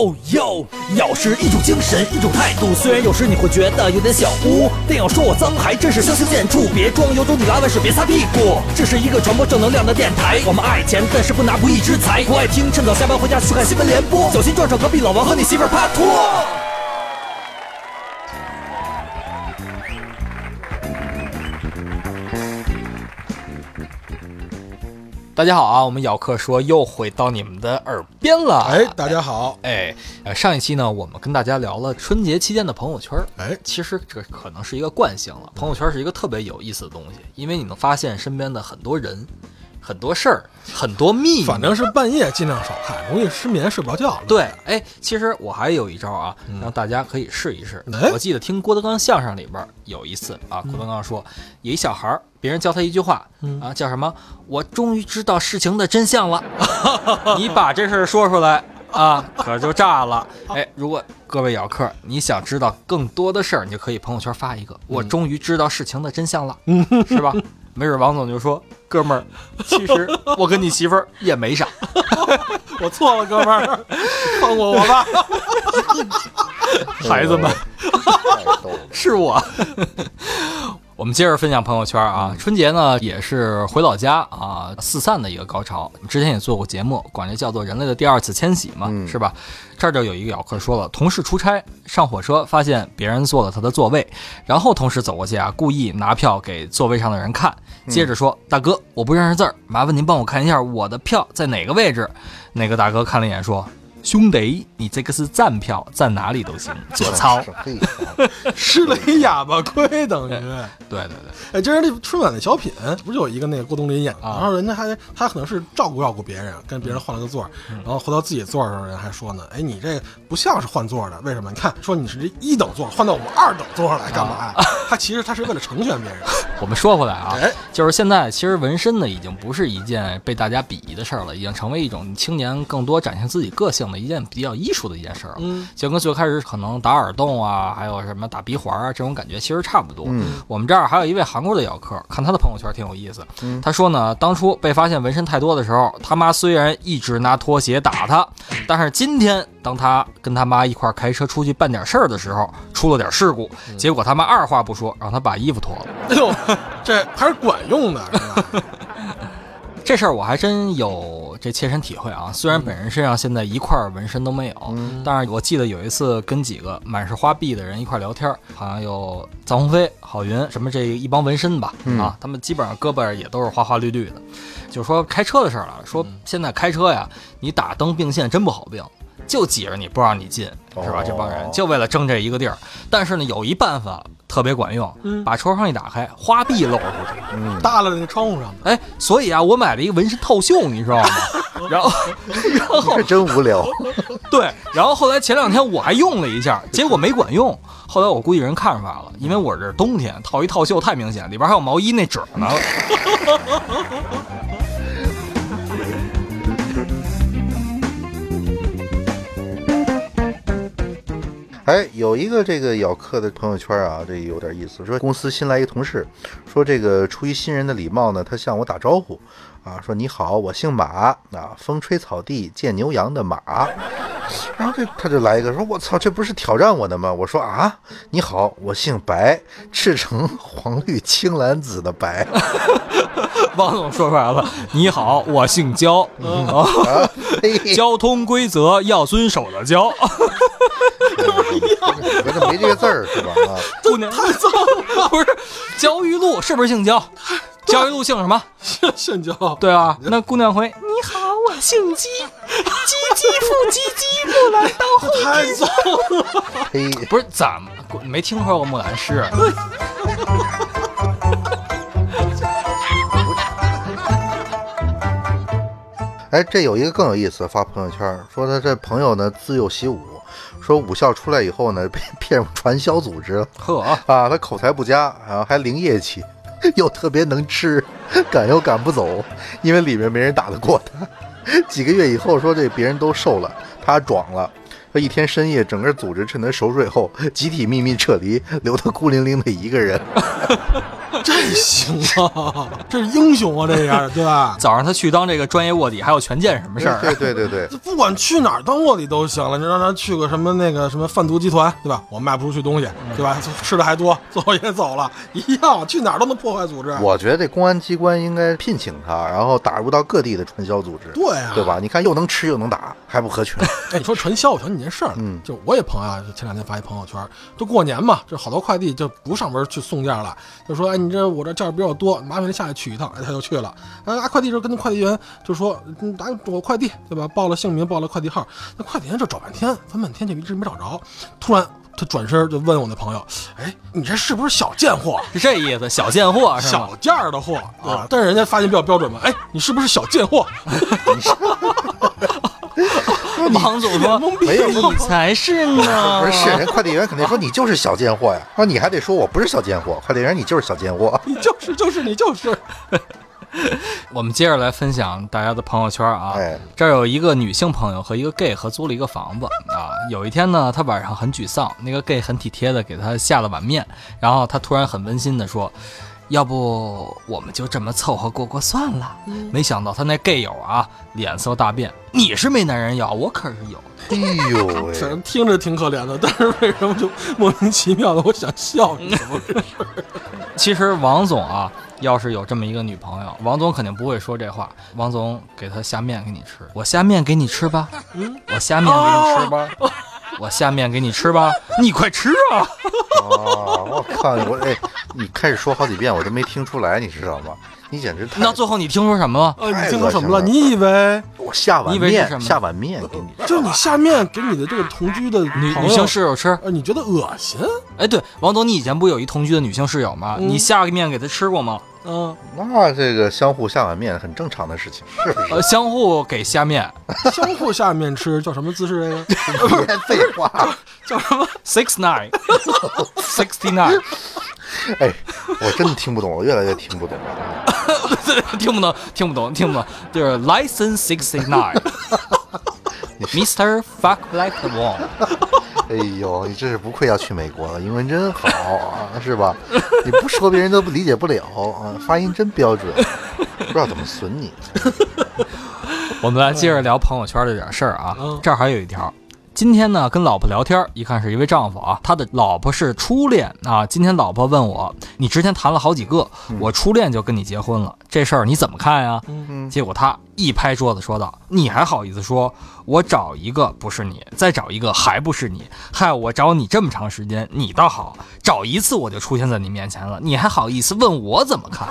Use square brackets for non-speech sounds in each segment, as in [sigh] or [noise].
哦呦，要是一种精神，一种态度。虽然有时你会觉得有点小污，但要说我脏，还真是相形见绌。别装有种，你拉完屎别擦屁股。这是一个传播正能量的电台，我们爱钱，但是不拿不义之财。不爱听，趁早下班回家去看新闻联播，小心撞上隔壁老王和你媳妇儿帕托。大家好啊，我们咬客说又回到你们的耳边了。哎，大家好。哎，呃，上一期呢，我们跟大家聊了春节期间的朋友圈。哎，其实这可能是一个惯性了。朋友圈是一个特别有意思的东西，因为你能发现身边的很多人、很多事儿、很多秘密。反正是半夜尽量少看，容易失眠睡不着觉。对，哎，其实我还有一招啊，让大家可以试一试。哎我记得听郭德纲相声里边有一次啊，郭德纲说有一小孩儿，别人教他一句话啊，叫什么？我终于知道事情的真相了。[laughs] 你把这事儿说出来啊，可就炸了。哎，如果各位咬客，你想知道更多的事儿，你就可以朋友圈发一个，我终于知道事情的真相了，是吧？没准王总就说：“哥们儿，其实 [laughs] 我跟你媳妇儿也没啥。[laughs] ”我错了，哥们儿，放过我吧。孩子们。是我。我们接着分享朋友圈啊，春节呢也是回老家啊四散的一个高潮。之前也做过节目，管这叫做人类的第二次迁徙嘛，嗯是吧？这儿就有一个咬客说了，同事出差上火车，发现别人坐了他的座位，然后同事走过去啊，故意拿票给座位上的人看，接着说：“大哥，我不认识字儿，麻烦您帮我看一下我的票在哪个位置。”那个大哥看了一眼说。兄弟，你这个是站票，站哪里都行，做操。[laughs] 吃了一哑巴亏，等于。对对对，哎，这是那春晚的小品，不是有一个那个郭冬临演的，啊然后人家还他可能是照顾照顾别人，跟别人换了个座儿，然后回到自己座儿的时候，人还说呢，哎，你这不像是换座的，为什么？你看，说你是这一等座，换到我们二等座来干嘛呀？他其实他是为了成全别人。[laughs] 我们说回来啊，哎就是现在其实纹身呢，已经不是一件被大家鄙夷的事儿了，已经成为一种青年更多展现自己个性的一件比较艺术的一件事儿了。嗯，就跟最开始可能打耳洞啊，还有什么打鼻环啊这种感觉其实差不多。嗯我们这儿还有一位韩国的咬客，看他的朋友圈挺有意思。嗯他说呢，当初被发现纹身太多的时候，他妈虽然一直拿拖鞋打他，但是今天当他跟他妈一块开车出去办点事儿的时候，出了点事故，结果他妈二话不说让他把衣服脱了。哎呦，这还是管用的，是吧？[laughs] 这事儿我还真有这切身体会啊！虽然本人身上现在一块纹身都没有，嗯但是我记得有一次跟几个满是花臂的人一块聊天，好像有臧鸿飞、郝云什么这一帮纹身吧，嗯啊，他们基本上胳膊也都是花花绿绿的。就说开车的事儿了，说现在开车呀，你打灯并线真不好并。就挤着你不让你进，是吧？哦这帮人就为了争这一个地儿。但是呢，有一办法特别管用，嗯把车窗一打开，花臂露出去，嗯，耷拉在那窗户上的。哎，所以啊，我买了一个纹身套袖，你知道吗？[laughs] 然后，然 [laughs] 后这真无聊。[laughs] 对，然后后来前两天我还用了一下，结果没管用。后来我估计人看出来了，因为我这是冬天，套一套袖太明显，里边还有毛衣那褶呢。哎，有一个这个咬客的朋友圈啊，这有点意思。说公司新来一同事，说这个出于新人的礼貌呢，他向我打招呼，啊，说你好，我姓马，啊，风吹草地见牛羊的马。[laughs] 然后这他就来一个说，我操，这不是挑战我的吗？我说啊，你好，我姓白，赤橙黄绿青蓝紫的白。[laughs] 汪总说出来了，你好，我姓焦，嗯啊，[laughs] 交通规则要遵守的焦。[laughs] 合着没这个字儿是吧？啊，姑娘太脏了，不是焦裕禄是不是姓焦？焦裕禄姓什么？姓焦对啊，那姑娘回你好，我姓姬，姬姬复姬姬，木兰当户太脏了。嘿，不是怎么没听说过木兰诗？哎，这有一个更有意思，发朋友圈说他这朋友呢自幼习武，说武校出来以后呢被 [laughs] 骗入传销组织了呵，啊，他口才不佳，然后还零业绩，[laughs] 又特别能吃，赶又赶不走，因为里面没人打得过他。[laughs] 几个月以后说这别人都瘦了，他壮了。他一天深夜，整个组织趁他熟睡后，集体秘密撤离，留他孤零零的一个人。[laughs] 这行啊，[laughs] 这是英雄啊，这样对吧？[laughs] 早上他去当这个专业卧底，还有权健什么事儿？对对对对，不管去哪儿当卧底都行了，你让他去个什么那个什么贩毒集团，对吧？我卖不出去东西，对吧？吃的还多，最后也走了，一样，去哪儿都能破坏组织。我觉得这公安机关应该聘请他，然后打入到各地的传销组织，对啊对吧？你看又能吃又能打，还不合群。哎，你说传销，我想起一件事儿，嗯就我也朋友啊，就前两天发一朋友圈，就过年嘛，这好多快递就不上门去送件了，就说，哎，你这我这件儿比较多，麻烦您下来取一趟，哎，他就去了，哎，拿快递时候跟那快递员就说，嗯，拿我快递，对吧？报了姓名，报了快递号，那快递员就找半天，翻半天就一直没找着，突然他转身就问我那朋友，哎，你这是不是小贱货？[laughs] 是这意思，小贱货是吗小？件儿的货，啊？但是人家发现比较标准嘛，哎，你是不是小贱货？[laughs] 王总说没有你才是呢，[laughs] 不是，人快递员肯定说你就是小贱货呀，然后你还得说我不是小贱货，快递员你就是小贱货。你就是就是你就是，[laughs] 我们接着来分享大家的朋友圈啊。哎这儿有一个女性朋友和一个 gay 合租了一个房子啊。有一天呢，她晚上很沮丧，那个 gay 很体贴的给她下了碗面，然后她突然很温馨的说。要不我们就这么凑合过过算了。没想到他那 gay 友啊，脸色大变。你是没男人要，我可是有的。哎呦喂，[laughs] 反正听着挺可怜的，但是为什么就莫名其妙的我想笑？是怎么回事？[laughs] 其实王总啊，要是有这么一个女朋友，王总肯定不会说这话。王总给他下面给你吃，我下面给你吃吧，嗯我下面给你吃吧，我下面给你吃吧，[laughs] 你快吃啊！哦，我靠，我哎，你开始说好几遍我都没听出来，你知道吗？你简直太……那最后你听说什么了？呃，你听说什么了？你以为我下碗你以为是什么面，下碗面给你。就是你下面给你的这个同居的朋女女性室友吃？呃，你觉得恶心？哎，对，王总，你以前不有一同居的女性室友吗？嗯你下个面给她吃过吗？嗯，那这个相互下碗面很正常的事情，是不是？呃，相互给下面 [laughs] 相互下面吃叫什么姿势？这个别废话，[laughs] 叫什么？six nine [laughs] sixty nine，哎，我真的听不懂，我越来越听不懂了。听不懂，听不懂，听不懂，就是 license sixty nine。Mr. Fuck Like the Wall，哎呦，你真是不愧要去美国了，英文真好啊，是吧？[laughs] 你不说别人都理解不了啊，发音真标准，不知道怎么损你。[laughs] 我们来接着聊朋友圈这点事儿啊嗯。这儿还有一条，今天呢跟老婆聊天，一看是一位丈夫啊，他的老婆是初恋啊。今天老婆问我，你之前谈了好几个，我初恋就跟你结婚了，这事儿你怎么看呀？嗯结果他一拍桌子说道：“你还好意思说，我找一个不是你，再找一个还不是你，害我找你这么长时间，你倒好，找一次我就出现在你面前了，你还好意思问我怎么看？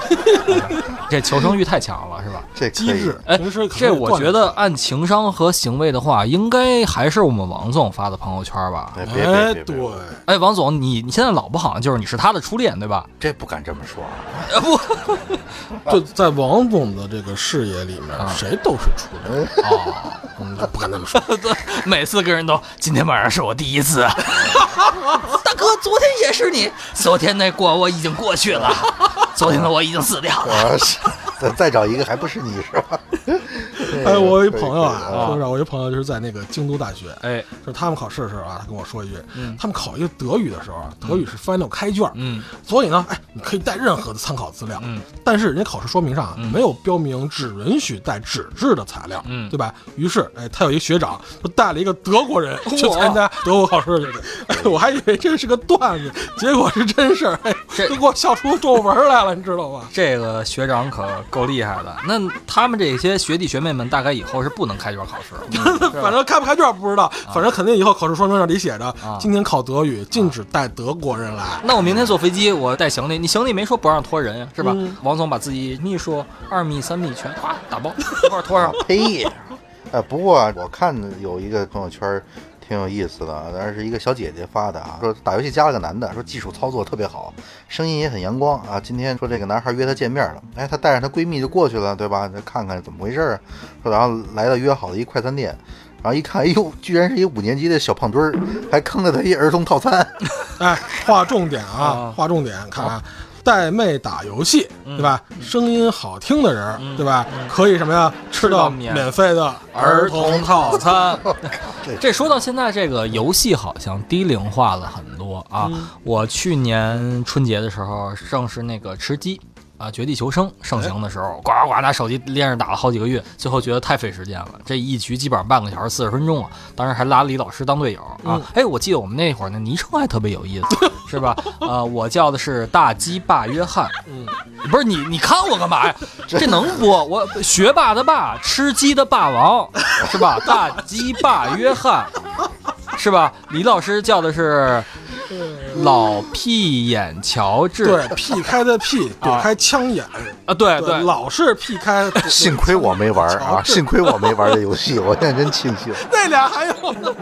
[laughs] 这求生欲太强了，是吧？这机智，哎这我觉得按情商和行为的话，应该还是我们王总发的朋友圈吧？哎，别哎，别别别，对，哎，王总，你你现在老婆好像就是你是他的初恋对吧？这不敢这么说啊。呃不，就在王总的这个视野里面，谁都是初恋。[laughs] 啊，嗯，不敢那么说。[laughs] 每次跟人都今天晚上是我第一次，[laughs] 大哥，昨天也是你，昨天那过我已经过去了，昨天的我已经死掉了。啊，是，再再找一个还不是你是吧？哎，我有一朋友啊，说实话，我有一朋友就是在那个京都大学，哎，就是他们考试的时候啊，他跟我说一句，嗯他们考一个德语的时候啊，德语是 final 开卷，嗯所以呢，哎，你可以带任何的参考资料，嗯，但是人家考试说明上啊嗯没有标明只允许带纸质的材料，嗯对吧？于是，哎，他有一个学长就带了一个德国人去参加德国考试去了，哎，我还以为这是个段子，结果是真事儿，哎，这都给我笑出皱纹来了，你知道吗？这个学长可够厉害的。那他们这些学弟学妹们，大概以后是不能开卷考试了。[laughs] 反正开不开卷不知道，反正肯定以后考试说明上里写着啊，今天考德语禁止带德国人来。那我明天坐飞机，我带行李，你行李没说不让拖人呀，是吧？嗯王总把自己秘书二米三米全咵打包一块拖上。[laughs] 呸！呃，不过啊，我看有一个朋友圈儿挺有意思的，但是是一个小姐姐发的啊，说打游戏加了个男的，说技术操作特别好，声音也很阳光啊。今天说这个男孩约她见面了，哎，她带着她闺蜜就过去了，对吧？那看看怎么回事儿啊。说然后来到约好的一快餐店。然后一看，哎呦，居然是一五年级的小胖墩儿，还坑了她一儿童套餐。[laughs] 哎，划重点啊啊，划重点，看啊。带妹打游戏，对吧？声音好听的人，对吧？可以什么呀？吃到免免费的儿童套餐。[laughs] 这这说到现在，这个游戏好像低龄化了很多啊。我去年春节的时候，正是那个吃鸡。啊，《绝地求生》盛行的时候，呱呱拿手机连着打了好几个月，最后觉得太费时间了。这一局基本上半个小时，四十分钟啊。当时还拉李老师当队友啊。哎，我记得我们那会儿那昵称还特别有意思，是吧？呃，我叫的是大鸡霸约翰。嗯，不是你，你看我干嘛呀？这能播？我学霸的霸，吃鸡的霸王，是吧？[laughs] 大鸡霸约翰，是吧？李老师叫的是老屁眼乔治。对，P 开的屁躲开枪眼啊，对对，老是 P 开。幸亏我没玩啊！幸亏我没玩这游戏，我现在真庆幸。[laughs] 那俩还有呢。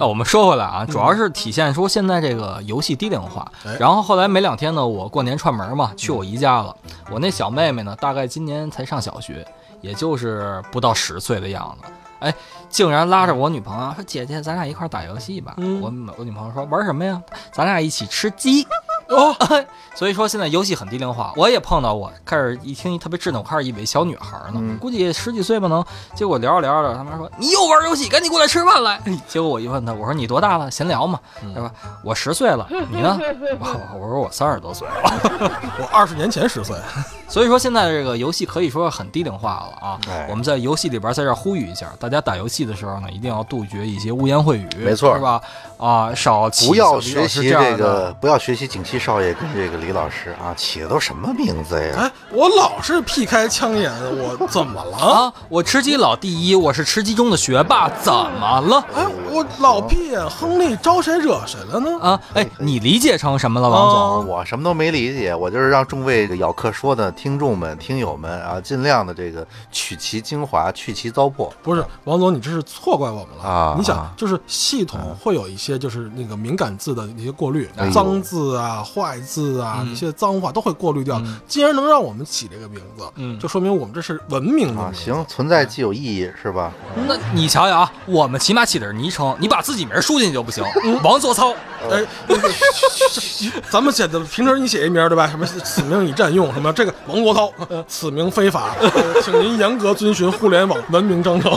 那我们说回来啊，主要是体现出现在这个游戏低龄化。哎然后后来没两天呢，我过年串门嘛，去我姨家了。我那小妹妹呢，大概今年才上小学，也就是不到十岁的样子。哎，竟然拉着我女朋友说：“姐姐，咱俩一块儿打游戏吧。嗯我我女朋友说：“玩什么呀？咱俩一起吃鸡。”哦，[laughs] 所以说现在游戏很低龄化，我也碰到过，开始一听特别稚嫩，我开始以为小女孩呢，嗯估计十几岁吧能。结果聊着聊着，他妈说你又玩游戏，赶紧过来吃饭来。[laughs] 结果我一问他，我说你多大了？闲聊嘛，对吧？我十岁了，[laughs] 你呢？我我说我三十多岁了。我二十年前十岁，所以说现在这个游戏可以说很低龄化了啊。哎我们在游戏里边在这儿呼吁一下，大家打游戏的时候呢，一定要杜绝一些污言秽语，没错是吧？啊，少不要学习这个，不要学习景琦少爷跟这个李老师啊，起的都什么名字呀？哎，我老是劈开枪眼，我怎么了？[laughs] 啊，我吃鸡老第一，我是吃鸡中的学霸，怎么了？哎，我老闭眼亨利招谁惹谁了呢？啊，哎，你理解成什么了，王总？我什么都没理解，我就是让众位咬客说的听众们、听友们啊，尽量的这个取其精华，去其糟粕。不是，王总，你这是错怪我们了啊你想啊，就是系统会有一些就是那个敏感字的那些过滤哎，脏字啊、坏字啊、嗯一些脏话都会过滤掉嗯。既然能让我们起这个名字，嗯就说明我们这是文明的啊，行，存在即有意义，是吧？那你瞧瞧啊，我们起码起的是昵称，你把自己名输进去就不行。王做操，哎，咱们写的平时你写一名对吧？什么此名已占用，什么这个王国涛，此名非法，呃请您严格遵循互联网文明章程。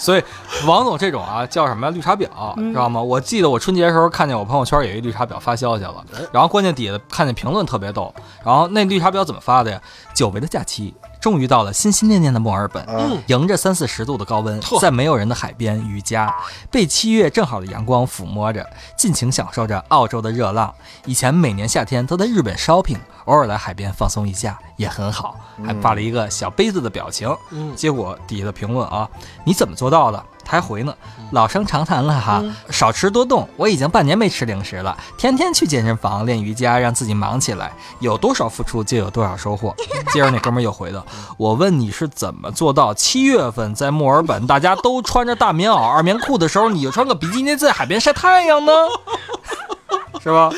所以王总这种啊叫什么呀绿茶婊，知道吗？我记得我春节的时候看见我朋友圈有一绿茶婊发消息了，然后关键底下看见评论特别逗，然后那绿茶婊怎么发的呀？久违的假期。终于到了心心念念的墨尔本，嗯迎着三四十度的高温，在没有人的海边瑜伽，被七月正好的阳光抚摸着，尽情享受着澳洲的热浪。以前每年夏天都在日本 shopping，偶尔来海边放松一下也很好，还发了一个小杯子的表情。嗯结果底下的评论啊，你怎么做到的？还回呢，老生常谈了哈，少吃多动。我已经半年没吃零食了，天天去健身房练瑜伽，让自己忙起来。有多少付出就有多少收获。接着那哥们又回的，我问你是怎么做到七月份在墨尔本大家都穿着大棉袄、二棉裤的时候，你就穿个比基尼在海边晒太阳呢？是吧？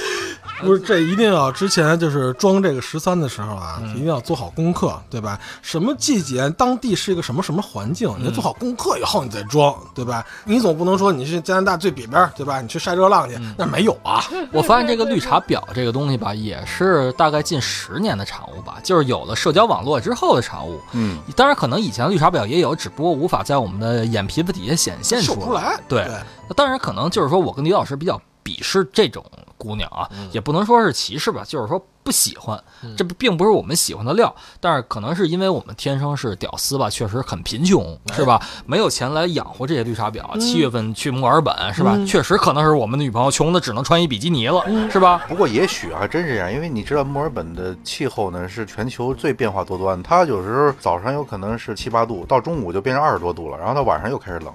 不是，这一定要之前就是装这个十三的时候啊，嗯一定要做好功课，对吧？什么季节，当地是一个什么什么环境，你要做好功课以后你再装，对吧？你总不能说你是加拿大最北边，对吧？你去晒热浪去，嗯那没有啊。[laughs] 我发现这个绿茶婊这个东西吧，也是大概近十年的产物吧，就是有了社交网络之后的产物。嗯，当然，可能以前绿茶婊也有，只不过无法在我们的眼皮子底下显现出来对，当然可能就是说我跟李老师比较鄙视这种姑娘啊，也不能说是歧视吧，就是说不喜欢，这并不是我们喜欢的料。但是可能是因为我们天生是屌丝吧，确实很贫穷，是吧？没有钱来养活这些绿茶婊。七月份去墨尔本，是吧？确实可能是我们的女朋友穷的只能穿一比基尼了，是吧？不过也许啊，真是这样，因为你知道墨尔本的气候呢是全球最变化多端的，它有时候早上有可能是七八度，到中午就变成二十多度了，然后到晚上又开始冷了。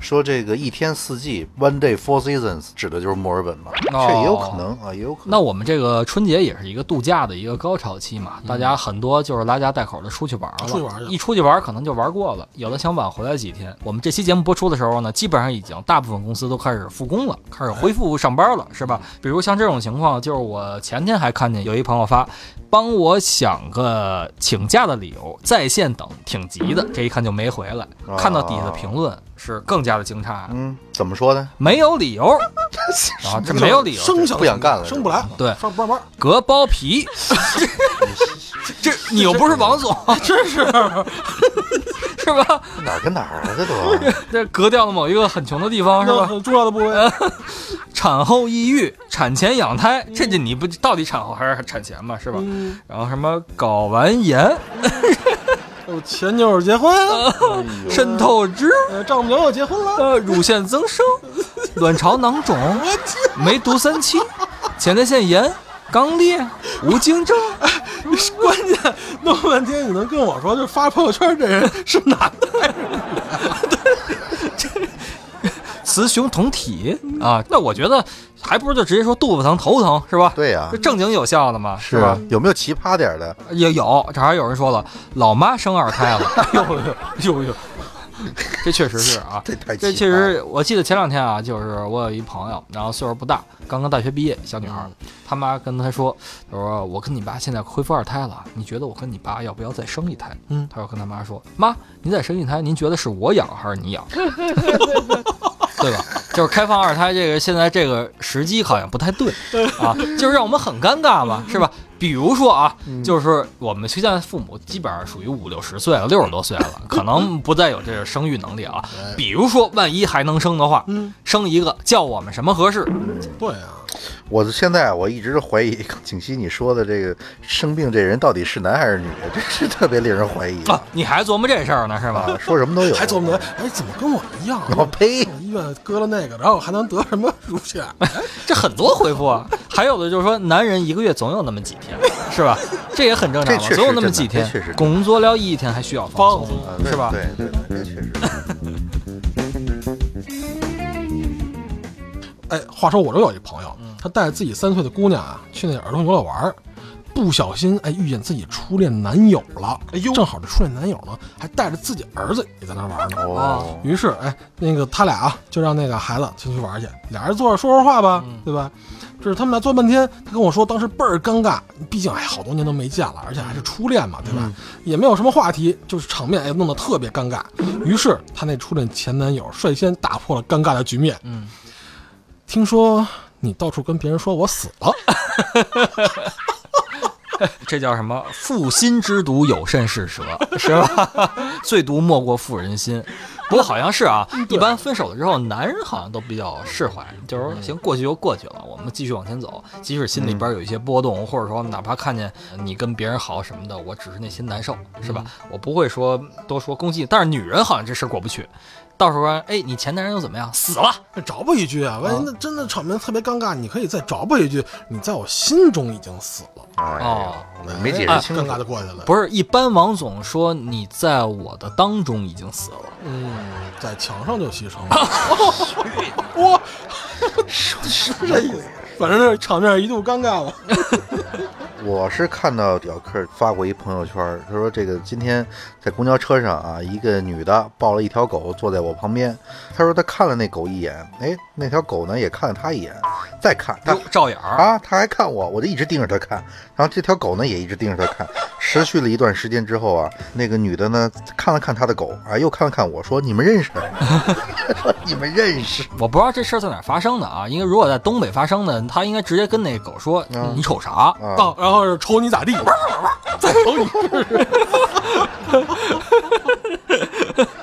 说这个一天四季 （One Day Four Seasons） 指的就是墨尔本嘛，哦这也有可能啊，也有可能。那我们这个春节也是一个度假的一个高潮期嘛，嗯大家很多就是拉家带口的出去玩了，出去玩去一出去玩可能就玩过了，有的想晚回来几天。我们这期节目播出的时候呢，基本上已经大部分公司都开始复工了，开始恢复上班了，是吧？比如像这种情况，就是我前天还看见有一朋友发，帮我想个请假的理由，在线等，挺急的，这一看就没回来。看到底下的评论，是更加的惊诧，嗯，怎么说呢？没有理由 [laughs] 啊，这没有理由，生想不想干了生不来，对上不上班，割包皮，[laughs] 这这你又不是王总，[laughs] 真是是吧？哪儿跟哪儿啊？这都这割掉了某一个很穷的地方是吧？很重要的部位。产后抑郁，产前养胎，这这你不到底产后还是产前嘛，是吧？嗯，然后什么睾丸炎、我前女友结婚，渗透支、呃，丈母娘又结婚了，呃乳腺增生、[laughs] 卵巢囊肿、梅毒三期、前列腺炎、肛裂、无精症。[laughs] 关键弄半天，你能跟我说，就发朋友圈这人是男的还是雌雄同体啊，那我觉得还不如就直接说肚子疼、头疼是吧？对呀这，正经有效的嘛，是吧？有没有奇葩点的？也有，这还有人说了，老妈生二胎了，呦呦呦呦，这确实是啊，[laughs] 这太这奇葩了其实我记得前两天啊，就是我有一朋友，然后岁数不大，刚刚大学毕业，小女孩儿，他妈跟她说，她说我跟你爸现在恢复二胎了，你觉得我跟你爸要不要再生一胎？嗯她要跟她妈说，妈，您再生一胎，您觉得是我养还是你养？[laughs] 对吧？就是开放二胎这个，现在这个时机好像不太对啊，就是让我们很尴尬嘛，是吧？比如说啊，就是我们现在父母基本上属于五六十岁了，六十多岁了，[laughs] 可能不再有这个生育能力啊。比如说，万一还能生的话，嗯，生一个叫我们什么合适？对啊，我现在我一直怀疑景熙你说的这个生病这人到底是男还是女，[laughs] 这是特别令人怀疑啊，你还琢磨这事儿呢，是吧？啊，说什么都有，还琢磨着，哎，怎么跟我一样？我 [laughs] 呸！医院割了那个，然后还能得什么乳腺？哎这很多回复啊。还有的就是说，男人一个月总有那么几天，是吧？这也很正常总有那么几天工作了一天还需要放松，是吧？对对对，这确实。[laughs] 哎，话说我这有一朋友，他带着自己三岁的姑娘啊去那儿童游乐玩儿，不小心哎遇见自己初恋男友了。哎呦，正好这初恋男友呢还带着自己儿子也在那玩呢。哦，于是哎，那个他俩啊就让那个孩子进去玩去，俩人坐着说说话吧，对吧？就是他们俩坐半天，他跟我说当时倍儿尴尬，毕竟哎好多年都没见了，而且还是初恋嘛，对吧？也没有什么话题，就是场面哎弄得特别尴尬。于是他那初恋前男友率先打破了尴尬的局面，嗯，听说你到处跟别人说我死了，[laughs] [laughs] 这叫什么？负心之毒有甚是蛇，是吧？[laughs] 最毒莫过妇人心。不过好像是啊，一般分手了之后，男人好像都比较释怀，就是说行，过去就过去了，我们继续往前走。即使心里边有一些波动，或者说哪怕看见你跟别人好什么的，我只是内心难受，是吧？我不会说多说攻击。但是女人好像这事过不去，到时候说，哎，你前男人又怎么样？死了。找补一句啊，万一那真的场面特别尴尬，你可以再找补一句，你在我心中已经死了，哎哦呦，没解哎释清楚尴尬。就过去了。不是，一般王总说你在我的当中已经死了。嗯，在墙上就牺牲了。哇，[laughs] 说的是这个。[laughs] 反正这场面一度尴尬了。[laughs] 我是看到小克发过一朋友圈，他说这个今天在公交车上啊，一个女的抱了一条狗坐在我旁边，他说他看了那狗一眼，哎，那条狗呢也看了他一眼，再看他哟照眼儿，啊，他还看我，我就一直盯着他看，然后这条狗呢也一直盯着他看，持续了一段时间之后啊，那个女的呢看了看他的狗啊，又看了看我说你们认识？[laughs] 说你们认识？我不知道这事儿在哪儿发生的啊，因为如果在东北发生的，他应该直接跟那狗说：“嗯你瞅啥啊，到，然后是瞅你咋地，再瞅你。[laughs]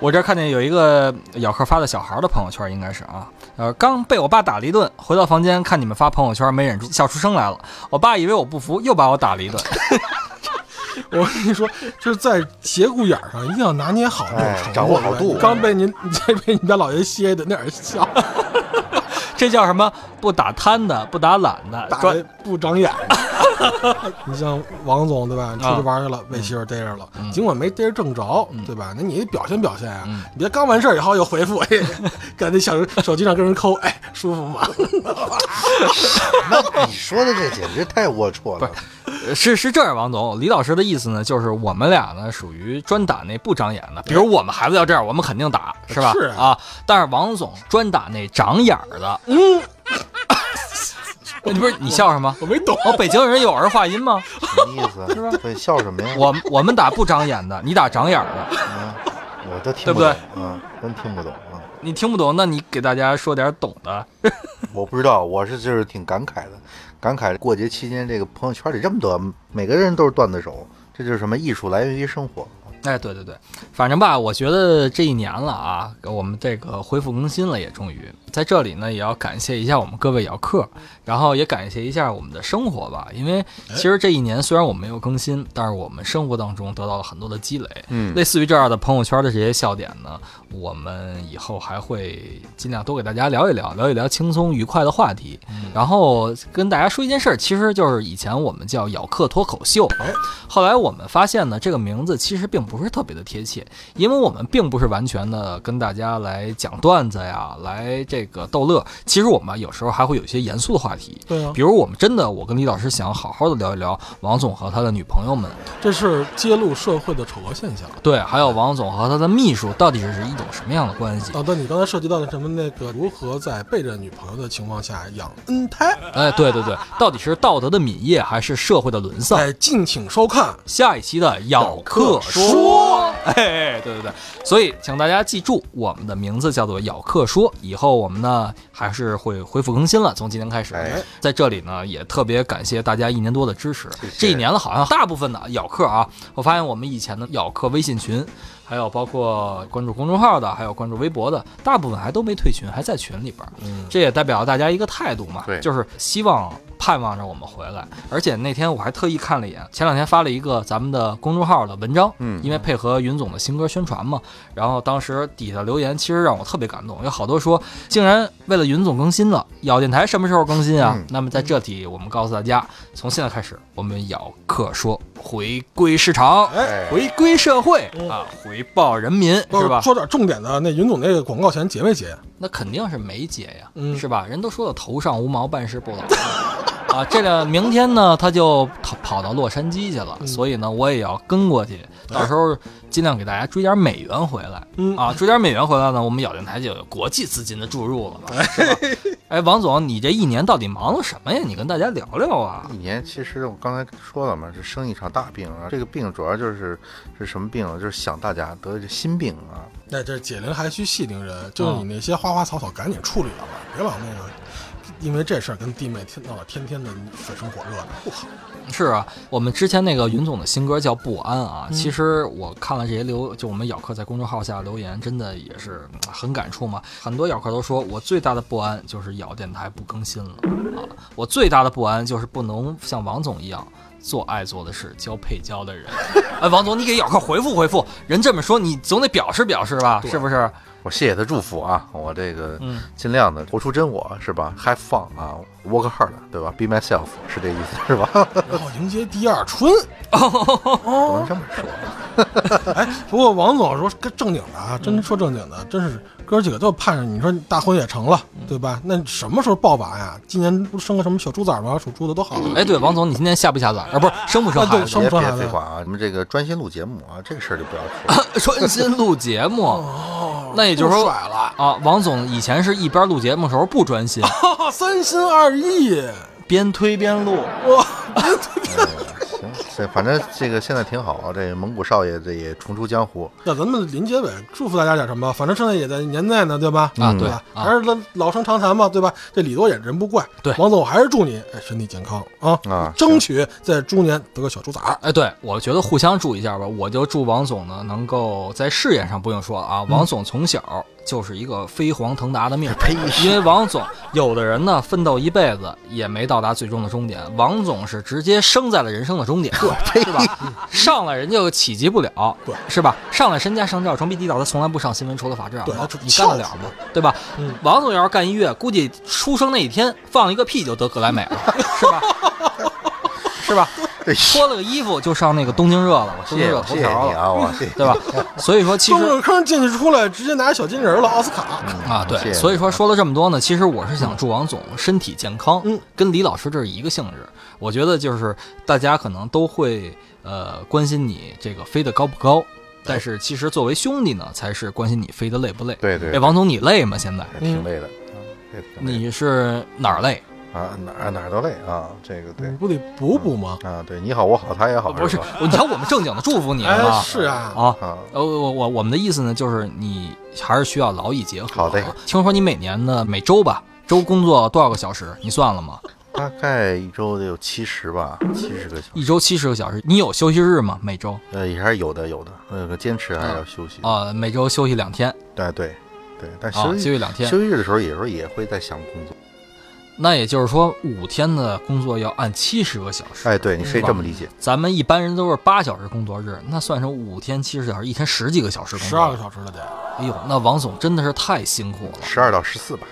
我这儿看见有一个咬客发的小孩的朋友圈，应该是啊，呃，刚被我爸打了一顿，回到房间看你们发朋友圈，没忍住笑出声来了。我爸以为我不服，又把我打了一顿。[laughs] 我跟你说，就是在节骨眼儿上一定要拿捏好这种哎程度。掌握好度刚被您这 [laughs] 被你家老爷歇的那点笑，这叫什么？不打贪的，不打懒的，打的不长眼的。[laughs] 你像王总对吧？出去玩去啊了，被媳妇逮着了，嗯尽管没逮着正着，对吧？那你表现表现啊！嗯你别刚完事儿以后又回复，哎，赶紧想手机上跟人抠，哎，舒服吗？[laughs] 那你说的这简直太龌龊了。呃是是这样，王总，李老师的意思呢，就是我们俩呢属于专打那不长眼的，比如我们孩子要这样，我们肯定打，是吧？是啊啊，但是王总专打那长眼儿的。嗯，[laughs] 你不是你笑什么？我没懂。哦，北京人有儿化音吗？什么意思？是吧？对，笑什么呀？我我们打不长眼的，你打长眼儿的。嗯我都听不懂对不对，嗯，真听不懂啊。你听不懂，那你给大家说点懂的。[laughs] 我不知道，我是就是挺感慨的，感慨过节期间这个朋友圈里这么多，每个人都是段子手，这就是什么艺术来源于生活。哎，对对对，反正吧，我觉得这一年了啊，我们这个恢复更新了，也终于。在这里呢，也要感谢一下我们各位摇客，然后也感谢一下我们的生活吧，因为其实这一年虽然我们没有更新，但是我们生活当中得到了很多的积累，嗯。类似于这样的朋友圈的这些笑点呢，我们以后还会尽量多给大家聊一聊，聊一聊轻松愉快的话题，然后跟大家说一件事儿，其实就是以前我们叫咬客脱口秀，后来我们发现呢，这个名字其实并不是特别的贴切，因为我们并不是完全的跟大家来讲段子呀，来这个逗乐。其实我们有时候还会有一些严肃的话题，对啊比如我们真的，我跟李老师想好好的聊一聊王总和他的女朋友们，这是揭露社会的丑恶现象。对，还有王总和他的秘书到底是一种什么样的关系？哦，对，你刚才涉及到的什么那个如何在背着女朋友的情况下养 N 胎？哎，对对对，到底是道德的泯灭还是社会的沦丧？哎，敬请收看。下一期的咬客说，哎，对对对，所以请大家记住，我们的名字叫做咬客说。以后我们呢还是会恢复更新了，从今天开始，哎在这里呢也特别感谢大家一年多的支持。这一年了，好像大部分的咬客啊，我发现我们以前的咬客微信群。还有包括关注公众号的，还有关注微博的，大部分还都没退群，还在群里边这也代表大家一个态度嘛，对。就是希望盼望着我们回来。而且那天我还特意看了一眼，前两天发了一个咱们的公众号的文章，嗯因为配合云总的新歌宣传嘛，然后当时底下留言其实让我特别感动，有好多说竟然为了云总更新了，咬电台什么时候更新啊？嗯那么在这里我们告诉大家，从现在开始，我们咬客说回归市场，哎。回归社会嗯啊，回报人民是吧？说点重点的，那云总那个广告钱结没结呀？那肯定是没结呀，嗯是吧？人都说了头上无毛，办事不老。[laughs] 啊，这个明天呢，他就跑跑到洛杉矶去了，嗯所以呢，我也要跟过去，到时候尽量给大家追点美元回来。嗯啊，追点美元回来呢，我们咬电台就有国际资金的注入了嘛，是吧？哎，王总，你这一年到底忙了什么呀？你跟大家聊聊啊。一年其实我刚才说了嘛，是生一场大病啊。这个病主要就是是什么病啊？就是想大家得这心病啊。那这解铃还须系铃人，就是你那些花花草草赶紧处理了吧，别老那个，因为这事儿跟弟妹天闹得天天的水深火热的不好。是啊，我们之前那个云总的新歌叫《不安》啊，嗯其实我看了这些留，就我们咬客在公众号下留言，真的也是嗯很感触嘛。很多咬客都说我最大的不安就是咬电台不更新了啊，我最大的不安就是不能像王总一样。做爱做的事，交配交的人。哎，王总，你给咬客回复回复，人这么说，你总得表示表示吧，是不是？我谢谢他祝福啊，我这个嗯尽量的活出真我，是吧？Have fun 啊，work hard，对吧？Be myself 是这意思，是吧？[laughs] 然后迎接第二春。[laughs] 不能这么说。[laughs] 哎，不过王总说跟正经的啊，真说正经的，真是哥几个就盼着你说大婚也成了，对吧？那什么时候抱娃呀？今年不生个什么小猪崽吗？属猪的都好了。哎，对，王总，你今年下不下崽？啊，不是生不生啊对孩子？生不生孩子别别废话啊！你们这个专心录节目啊，这个事儿就不要说。[laughs] 专心录节目。哦，那也就是说甩了，啊，王总以前是一边录节目的时候不专心，三心二意。边推边录。哇，行，这反正这个现在挺好，这蒙古少爷这也重出江湖。那咱们临结尾祝福大家点什么？反正现在也在年内呢，对吧？啊对吧？啊还是老老生常谈嘛，对吧？这礼多也人不怪。对王总，我还是祝你哎身体健康啊啊争取在猪年得个小猪崽儿。哎，对，我觉得互相祝一下吧。我就祝王总呢，能够在事业上不用说了啊，王总从小就是一个飞黄腾达的命。呸！因为王总，有的人呢奋斗一辈子也没到达最终的终点，王总是直接生在了人生的终点，[laughs] 是吧？[laughs] 上来人就企及不了，对，是吧？上来身家上照，装逼地道，他从来不上新闻，除了法制啊，你干得了吗？对吧？嗯王总要是干音乐，估计出生那一天放一个屁就得格莱美了，[laughs] 是吧？是吧？[laughs] 脱了个衣服就上那个东京热了，东京热谢谢我，谢谢头条了，你啊，我谢谢。对吧？所以说，其实中个坑进去出来，直接拿小金人了，奥斯卡。啊，对，所以说说了这么多呢，其实我是想祝王总身体健康，嗯，跟李老师这是一个性质。我觉得就是大家可能都会呃关心你这个飞得高不高，但是其实作为兄弟呢，才是关心你飞得累不累。对对哎，王总你累吗？现在挺累的。啊这挺累的你是哪儿累？啊，哪儿哪儿都累啊，这个对你不得补补吗？啊，对你好我好他也好，不是，你瞧我们正经的祝福你 [laughs] 哎，啊是啊，啊。我我我们的意思呢，就是你还是需要劳逸结合。好的啊听说你每年呢，每周吧，周工作多少个小时？你算了吗？大概一周得有七十吧，七十个小时，一周七十个小时，你有休息日吗？每周？呃，也还是有的有的，那个坚持还是要休息，啊、每周休息两天对对对，但啊，休息两天。休息日的时候，有时候也会在想工作，那也就是说，五天的工作要按七十个小时。哎，对，你可以这么理解，咱们一般人都是八小时工作日，那算成五天七十小时，一天十几个小时工作。十二个小时了得。哎呦，那王总真的是太辛苦了。十二到十四吧，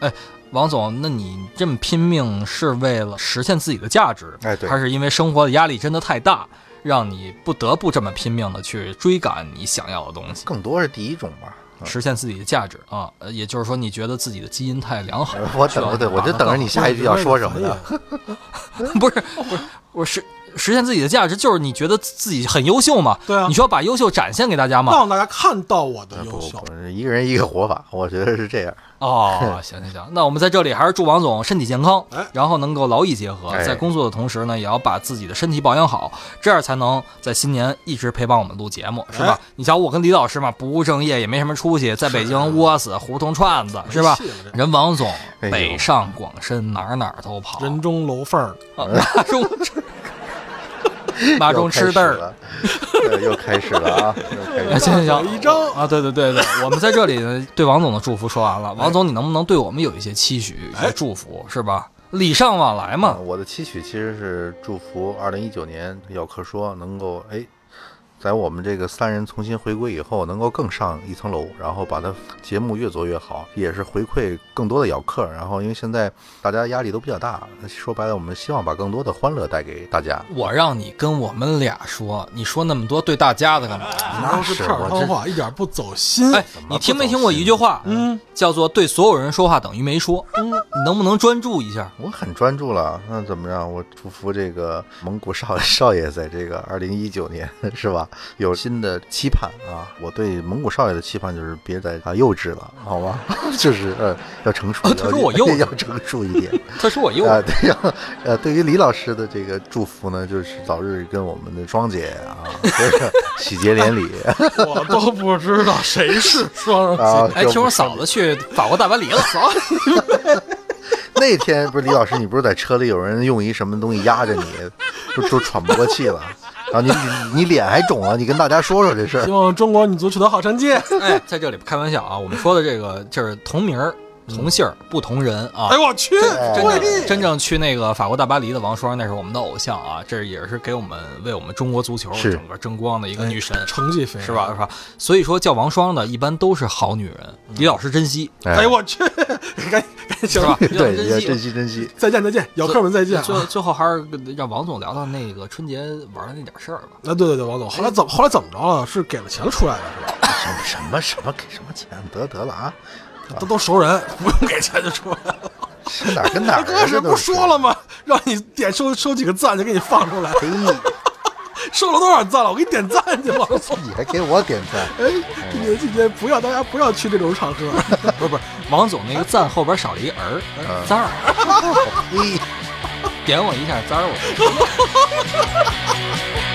哎王总，那你这么拼命是为了实现自己的价值，哎对还是因为生活的压力真的太大，让你不得不这么拼命的去追赶你想要的东西，更多是第一种吧。啊实现自己的价值啊？呃也就是说，你觉得自己的基因太良好，我等着对，我就等着你下一句要说什么呢？[laughs] 不是不是，我实实现自己的价值，就是你觉得自己很优秀嘛？对啊你需要把优秀展现给大家嘛？让大家看到我的优秀不，。一个人一个活法，我觉得是这样。哦，[laughs] 行行行，那我们在这里还是祝王总身体健康哎，然后能够劳逸结合，哎在工作的同时呢，也要把自己的身体保养好，这样才能在新年一直陪伴我们录节目，是吧哎？你瞧我跟李老师嘛，不务正业，也没什么出息，在北京窝死胡同串子，是吧人王总北上广深，哪儿哪儿都跑，人中楼缝儿，啊 [laughs] 马中吃，马中吃豆儿。了，呃又开始了啊！又开始啊，了行行行，一张啊，对对对对，我们在这里呢，对王总的祝福说完了。王总，你能不能对我们有一些期许、一些哎祝福，是吧？礼尚往来嘛。我的期许其实是祝福二零一九年咬客说能够哎，在我们这个三人重新回归以后，能够更上一层楼，然后把它节目越做越好，也是回馈更多的咬客。然后因为现在大家压力都比较大，说白了，我们希望把更多的欢乐带给大家。我让你跟我们俩说，你说那么多对大家的干嘛？那都是片儿我这汤话，一点不走心。哎，你听没听过一句话？嗯，叫做对所有人说话等于没说。嗯，你能不能专注一下？我很专注了，那怎么着？我祝福这个蒙古少 [laughs] 少爷在这个二零一九年是吧，有新的期盼啊！我对蒙古少爷的期盼就是别再啊幼稚了，好吗？[laughs] 就是呃要成熟，啊他说我幼稚要成熟一点 [laughs] 他说我幼啊！对呀，呃，对于李老师的这个祝福呢，就是早日跟我们的庄姐啊，[laughs] 这个喜结连理我都不知道谁是双姐！哎，听说嫂子去法国大巴黎了。那天不是李老师，你不是在车里有人用一什么东西压着你，都都喘不过气了，然后你 [laughs] 你你脸还肿了，你跟大家说说这事希。望中国女足取得好成绩。[laughs] 哎，在这里不开玩笑啊，我们说的这个就是同名儿、同姓儿、不同人啊。哎呦我去，真正对，真正去那个法国大巴黎的王霜，那是我们的偶像啊，这也是给我们为我们中国足球整个争光的一个女神，成绩非常是吧？是吧？所以说叫王霜的，一般都是好女人，李老师珍惜，哎呦我去，[laughs] 赶紧 [laughs] 行吧？，[laughs] 对，要珍惜珍。惜。再见再见，咬客们再见最啊！最后还是让王总聊聊那个春节玩的那点事儿吧。啊，对对对，王总，后来怎么后来怎么着了？是给了钱出来的是吧？什么什么什么给什么钱？得得了啊！都都熟人，[laughs] 不用给钱就出来了。是哪跟哪儿啊？刚开始不说了吗？让你点收收几个赞就给你放出来，嘿，收了多少赞了？我给你点赞去，王总。你还给我点赞？哎，今年今年不要大家不要去这种场合。[laughs] 不是不是，王总那个赞后边少了一儿赞儿，[laughs] 点我一下赞儿我。[laughs]